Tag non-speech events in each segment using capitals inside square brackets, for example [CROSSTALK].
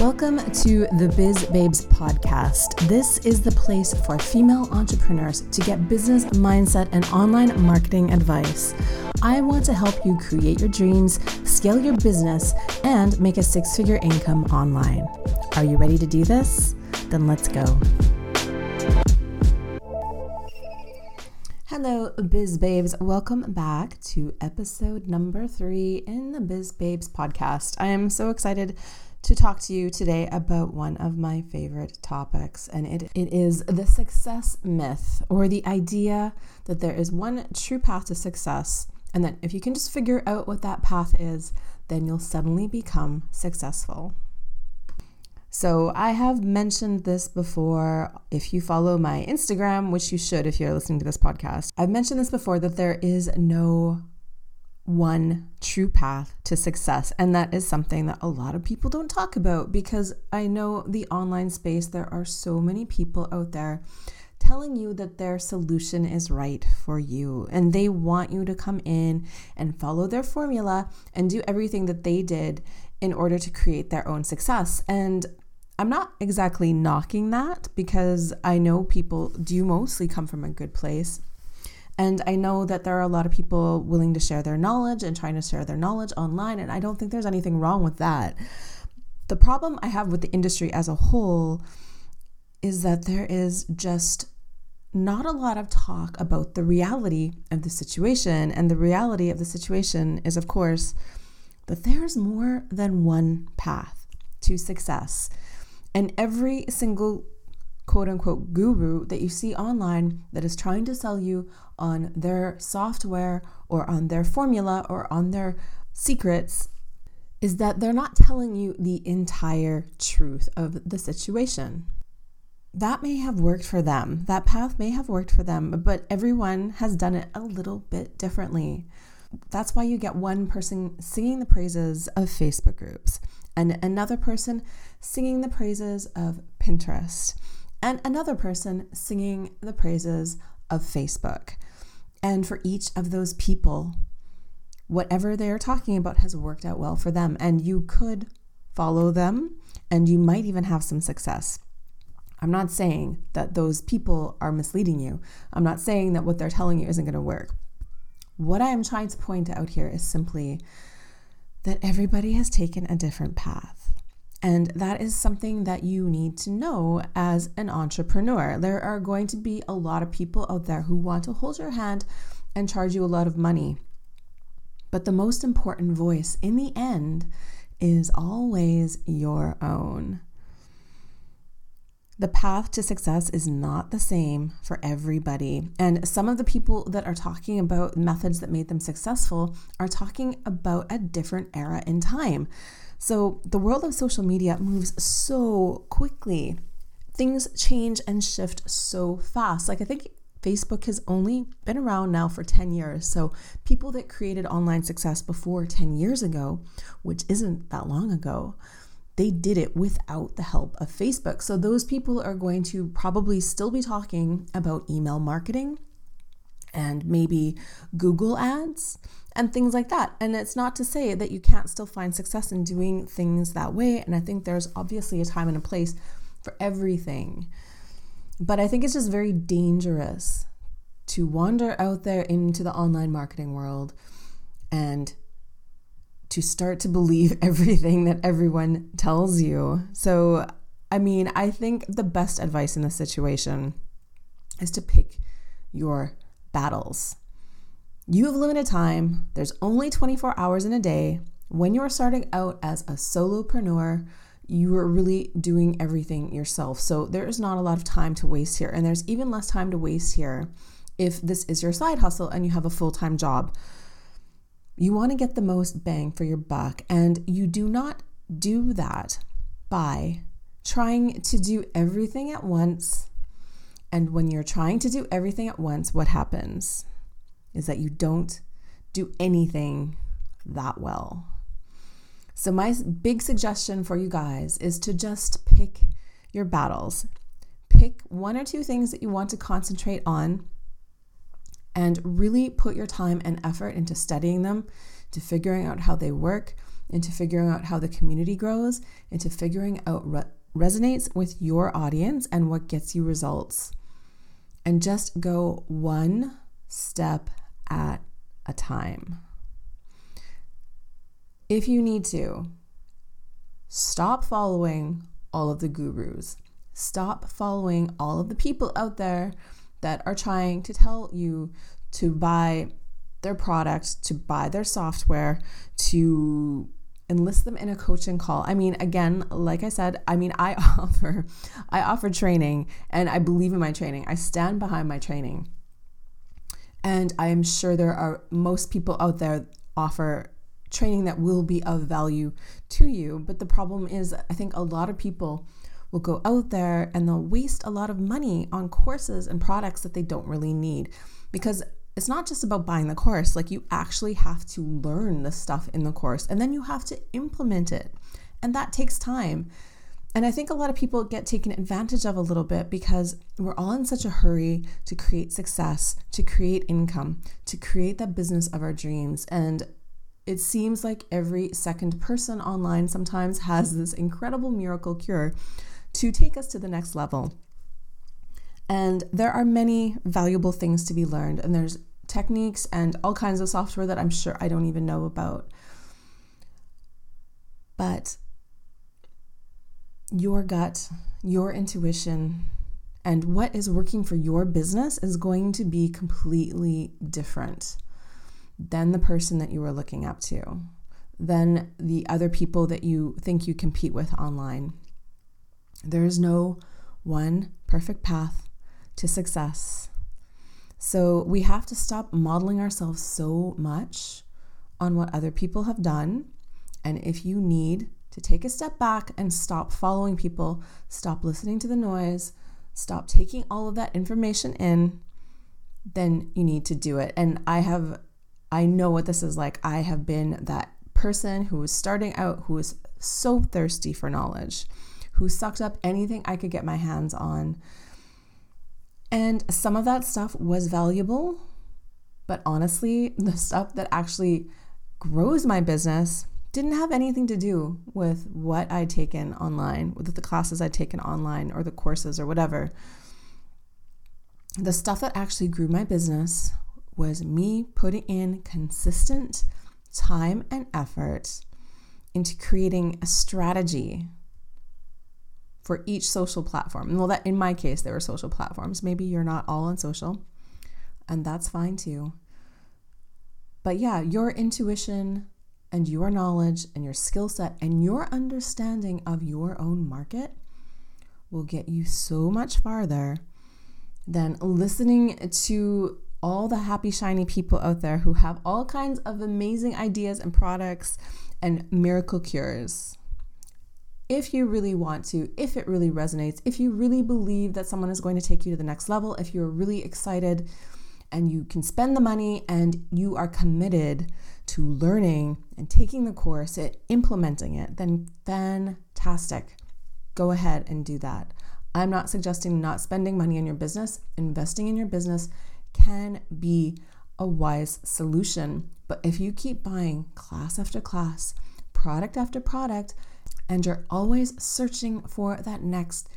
Welcome to the Biz Babes podcast. This is the place for female entrepreneurs to get business mindset and online marketing advice. I want to help you create your dreams, scale your business, and make a six figure income online. Are you ready to do this? Then let's go. Hello, Biz Babes. Welcome back to episode number three in the Biz Babes podcast. I am so excited to talk to you today about one of my favorite topics, and it, it is the success myth or the idea that there is one true path to success, and that if you can just figure out what that path is, then you'll suddenly become successful. So, I have mentioned this before. If you follow my Instagram, which you should if you're listening to this podcast, I've mentioned this before that there is no one true path to success. And that is something that a lot of people don't talk about because I know the online space, there are so many people out there telling you that their solution is right for you. And they want you to come in and follow their formula and do everything that they did in order to create their own success. And I'm not exactly knocking that because I know people do mostly come from a good place and I know that there are a lot of people willing to share their knowledge and trying to share their knowledge online. And I don't think there's anything wrong with that. The problem I have with the industry as a whole is that there is just not a lot of talk about the reality of the situation. And the reality of the situation is, of course, that there's more than one path to success. And every single quote unquote guru that you see online that is trying to sell you on their software or on their formula or on their secrets is that they're not telling you the entire truth of the situation. That may have worked for them. That path may have worked for them, but everyone has done it a little bit differently. That's why you get one person singing the praises of Facebook groups and another person singing the praises of Pinterest and another person singing the praises of Facebook. And for each of those people, whatever they're talking about has worked out well for them. And you could follow them and you might even have some success. I'm not saying that those people are misleading you. I'm not saying that what they're telling you isn't going to work. What I am trying to point out here is simply that everybody has taken a different path. And that is something that you need to know as an entrepreneur. There are going to be a lot of people out there who want to hold your hand and charge you a lot of money. But the most important voice in the end is always your own. The path to success is not the same for everybody. And some of the people that are talking about methods that made them successful are talking about a different era in time. So the world of social media moves so quickly. Things change and shift so fast. Like I think Facebook has only been around now for 10 years. So people that created online success before 10 years ago, which isn't that long ago, they did it without the help of Facebook. So those people are going to probably still be talking about email marketing and maybe Google ads and things like that. And it's not to say that you can't still find success in doing things that way. And I think there's obviously a time and a place for everything. But I think it's just very dangerous to wander out there into the online marketing world and to start to believe [LAUGHS] everything that everyone tells you. So, I mean, I think the best advice in this situation is to pick your battles. You have limited time, there's only 24 hours in a day. When you are starting out as a solopreneur, you are really doing everything yourself. So there is not a lot of time to waste here. And there's even less time to waste here if this is your side hustle and you have a full time job. You want to get the most bang for your buck, and you do not do that by trying to do everything at once. And when you're trying to do everything at once, what happens? is that you don't do anything that well. So, my big suggestion for you guys is to just pick your battles. Pick one or two things that you want to concentrate on and really put your time and effort into studying them, to figuring out how they work, into figuring out how the community grows, into figuring out what resonates with your audience and what gets you results. And just go one step at a time. If you need to, stop following all of the gurus. Stop following all of the people out there that are trying to tell you to buy their product, to buy their software, to enlist them in a coaching call. I mean, again, like I said, I mean, I [LAUGHS] offer I offer training and I believe in my training. I stand behind my training. And I am sure there are most people out there offer training that will be of value to you, but the problem is I think a lot of people will go out there and they'll waste a lot of money on courses and products that they don't really need because it's not just about buying the course, like you actually have to learn the stuff in the course and then you have to implement it. And that takes time. And I think a lot of people get taken advantage of a little bit because we're all in such a hurry to create success, to create income, to create that business of our dreams. And it seems like every second person online sometimes has this incredible miracle cure to take us to the next level. And there are many valuable things to be learned, and there's techniques and all kinds of software that I'm sure I don't even know about. But your gut, your intuition, and what is working for your business is going to be completely different than the person that you are looking up to, than the other people that you think you compete with online. There is no one perfect path to success. So we have to stop modeling ourselves so much on what other people have done. And if you need to take a step back and stop following people, stop listening to the noise, stop taking all of that information in, then you need to do it. And I have, I know what this is like. I have been that person who was starting out who was so thirsty for knowledge, who sucked up anything I could get my hands on and some of that stuff was valuable, but honestly, [LAUGHS] the stuff that actually grows my business didn't have anything to do with what I'd taken online, with the classes I'd taken online or the courses or whatever. The stuff that actually grew my business was me putting in consistent time and effort into creating a strategy for each social platform. Well, that in my case, there were social platforms. Maybe you're not all on social, and that's fine too. But yeah, your intuition and your knowledge and your skill set and your understanding of your own market will get you so much farther than listening to all the happy, shiny people out there who have all kinds of amazing ideas and products and miracle cures if you really want to, if it really resonates, if you really believe that someone is going to take you to the next level, if you're really excited and you can spend the money and you are committed to learning and taking the course and implementing it, then fantastic. Go ahead and do that. I'm not suggesting not spending money on your business. Investing in your business can be a wise solution. But if you keep buying class after class, product after product, and you're always searching for that next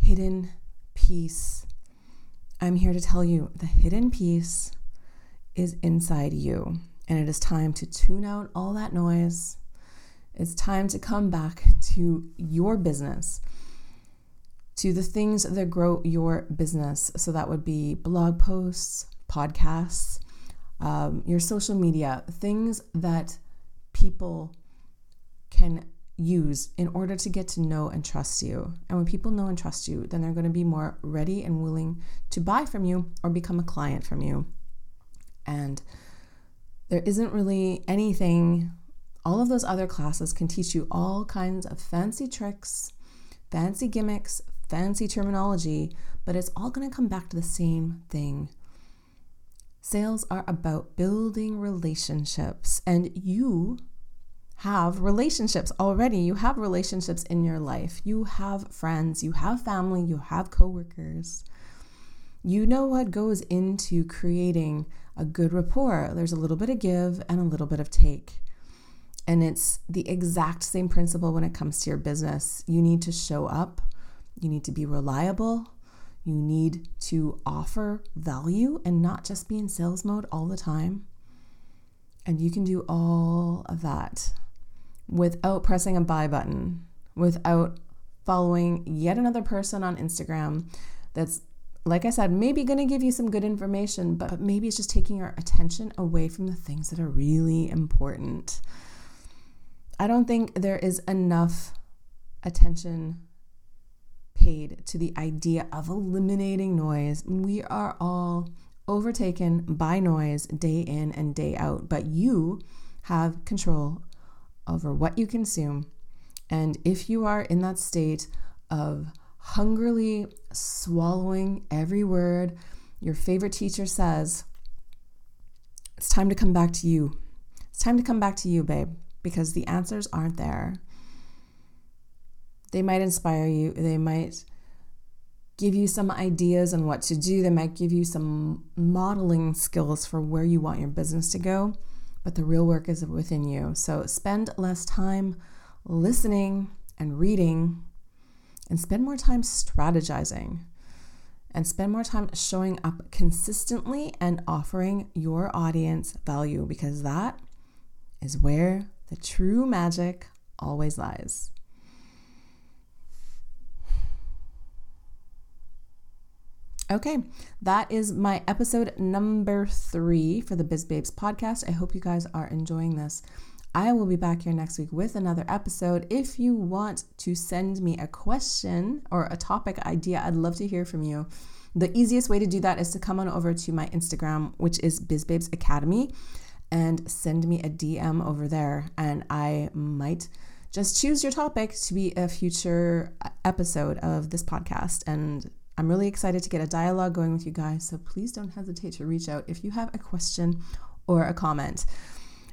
hidden piece. I'm here to tell you the hidden piece is inside you, and it is time to tune out all that noise. It's time to come back to your business, to the things that grow your business. So that would be blog posts, podcasts, um, your social media, things that people can use in order to get to know and trust you. And when people know and trust you, then they're going to be more ready and willing to buy from you or become a client from you. And there isn't really anything, all of those other classes can teach you all kinds of fancy tricks, fancy gimmicks, fancy terminology, but it's all going to come back to the same thing. Sales are about building relationships, and you have relationships already. You have relationships in your life. You have friends, you have family, you have coworkers. You know what goes into creating a good rapport. There's a little bit of give and a little bit of take. And it's the exact same principle when it comes to your business. You need to show up, you need to be reliable, you need to offer value and not just be in sales mode all the time. And you can do all of that without pressing a buy button, without following yet another person on Instagram that's, like I said, maybe going to give you some good information, but maybe it's just taking your attention away from the things that are really important. I don't think there is enough attention paid to the idea of eliminating noise. We are all overtaken by noise day in and day out, but you have control over what you consume. And if you are in that state of hungrily swallowing every word your favorite teacher says, it's time to come back to you. It's time to come back to you, babe, because the answers aren't there. They might inspire you, they might give you some ideas on what to do, they might give you some modeling skills for where you want your business to go, but the real work is within you. So spend less time listening and reading and spend more time strategizing and spend more time showing up consistently and offering your audience value because that is where the true magic always lies. Okay, that is my episode number three for the Biz Babes podcast. I hope you guys are enjoying this. I will be back here next week with another episode. If you want to send me a question or a topic idea, I'd love to hear from you. The easiest way to do that is to come on over to my Instagram, which is BizBabes Academy, and send me a DM over there. And I might just choose your topic to be a future episode of this podcast. And I'm really excited to get a dialogue going with you guys. So please don't hesitate to reach out if you have a question or a comment.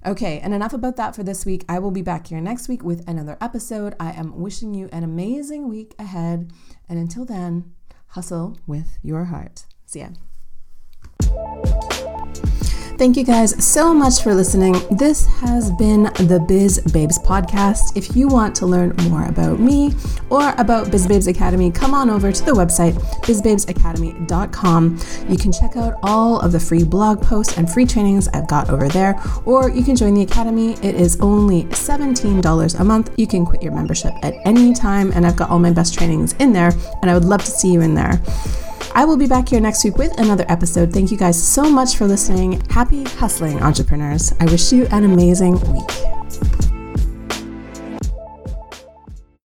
Okay, and enough about that for this week. I will be back here next week with another episode. I am wishing you an amazing week ahead. And until then, hustle with your heart. See ya. Thank you guys so much for listening. This has been the Biz Babes podcast. If you want to learn more about me or about Biz Babes Academy, come on over to the website bizbabesacademy.com. You can check out all of the free blog posts and free trainings I've got over there, or you can join the academy. It is only $17 a month. You can quit your membership at any time, and I've got all my best trainings in there, and I would love to see you in there. I will be back here next week with another episode. Thank you guys so much for listening. Happy hustling, entrepreneurs. I wish you an amazing week.